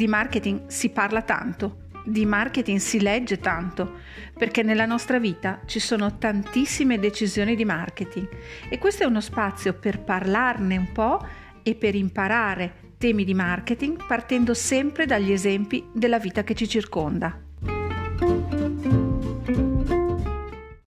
di marketing si parla tanto, di marketing si legge tanto, perché nella nostra vita ci sono tantissime decisioni di marketing e questo è uno spazio per parlarne un po' e per imparare temi di marketing partendo sempre dagli esempi della vita che ci circonda.